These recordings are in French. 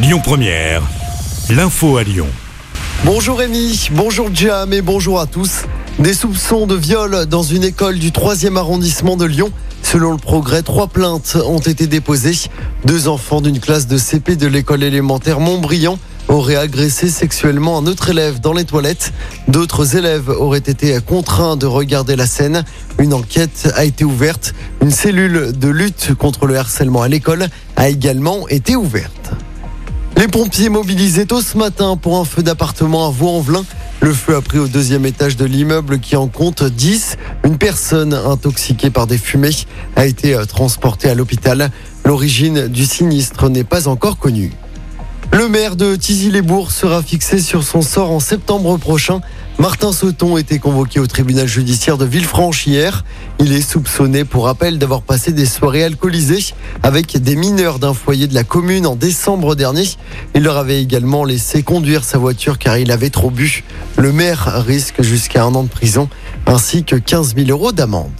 Lyon Première, l'info à Lyon. Bonjour Rémi, bonjour Jam et bonjour à tous. Des soupçons de viol dans une école du 3e arrondissement de Lyon. Selon le progrès, trois plaintes ont été déposées. Deux enfants d'une classe de CP de l'école élémentaire Montbriand auraient agressé sexuellement un autre élève dans les toilettes. D'autres élèves auraient été contraints de regarder la scène. Une enquête a été ouverte. Une cellule de lutte contre le harcèlement à l'école a également été ouverte. Les pompiers mobilisés tôt ce matin pour un feu d'appartement à Vaux-en-Velin. Le feu a pris au deuxième étage de l'immeuble qui en compte 10. Une personne intoxiquée par des fumées a été euh, transportée à l'hôpital. L'origine du sinistre n'est pas encore connue. Le maire de Tizy-les-Bourgs sera fixé sur son sort en septembre prochain. Martin Sauton était convoqué au tribunal judiciaire de Villefranche hier. Il est soupçonné pour rappel d'avoir passé des soirées alcoolisées avec des mineurs d'un foyer de la commune en décembre dernier. Il leur avait également laissé conduire sa voiture car il avait trop bu. Le maire risque jusqu'à un an de prison ainsi que 15 000 euros d'amende.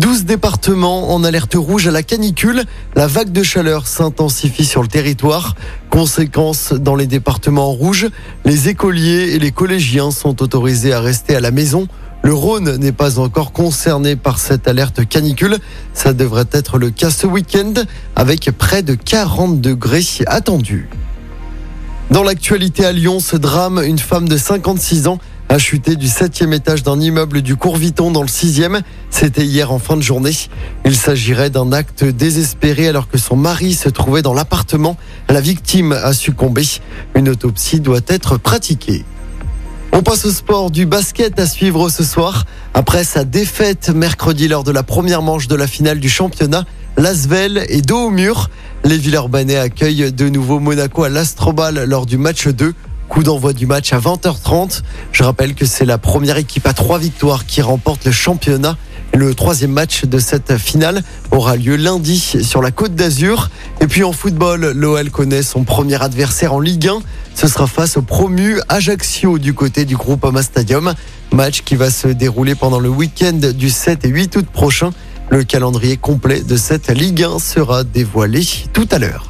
12 départements en alerte rouge à la canicule. La vague de chaleur s'intensifie sur le territoire. Conséquence dans les départements en rouge, les écoliers et les collégiens sont autorisés à rester à la maison. Le Rhône n'est pas encore concerné par cette alerte canicule. Ça devrait être le cas ce week-end avec près de 40 degrés attendus. Dans l'actualité à Lyon, ce drame, une femme de 56 ans a chuté du septième étage d'un immeuble du Cours Viton dans le sixième. C'était hier en fin de journée. Il s'agirait d'un acte désespéré alors que son mari se trouvait dans l'appartement. La victime a succombé. Une autopsie doit être pratiquée. On passe au sport du basket à suivre ce soir. Après sa défaite mercredi lors de la première manche de la finale du championnat, Lasvel est dos au mur. Les Villeurbanais accueillent de nouveau Monaco à l'Astrobal lors du match 2. Coup d'envoi du match à 20h30. Je rappelle que c'est la première équipe à trois victoires qui remporte le championnat. Le troisième match de cette finale aura lieu lundi sur la côte d'Azur. Et puis en football, l'OL connaît son premier adversaire en Ligue 1. Ce sera face au promu Ajaccio du côté du groupe Ama Stadium. Match qui va se dérouler pendant le week-end du 7 et 8 août prochain. Le calendrier complet de cette Ligue 1 sera dévoilé tout à l'heure.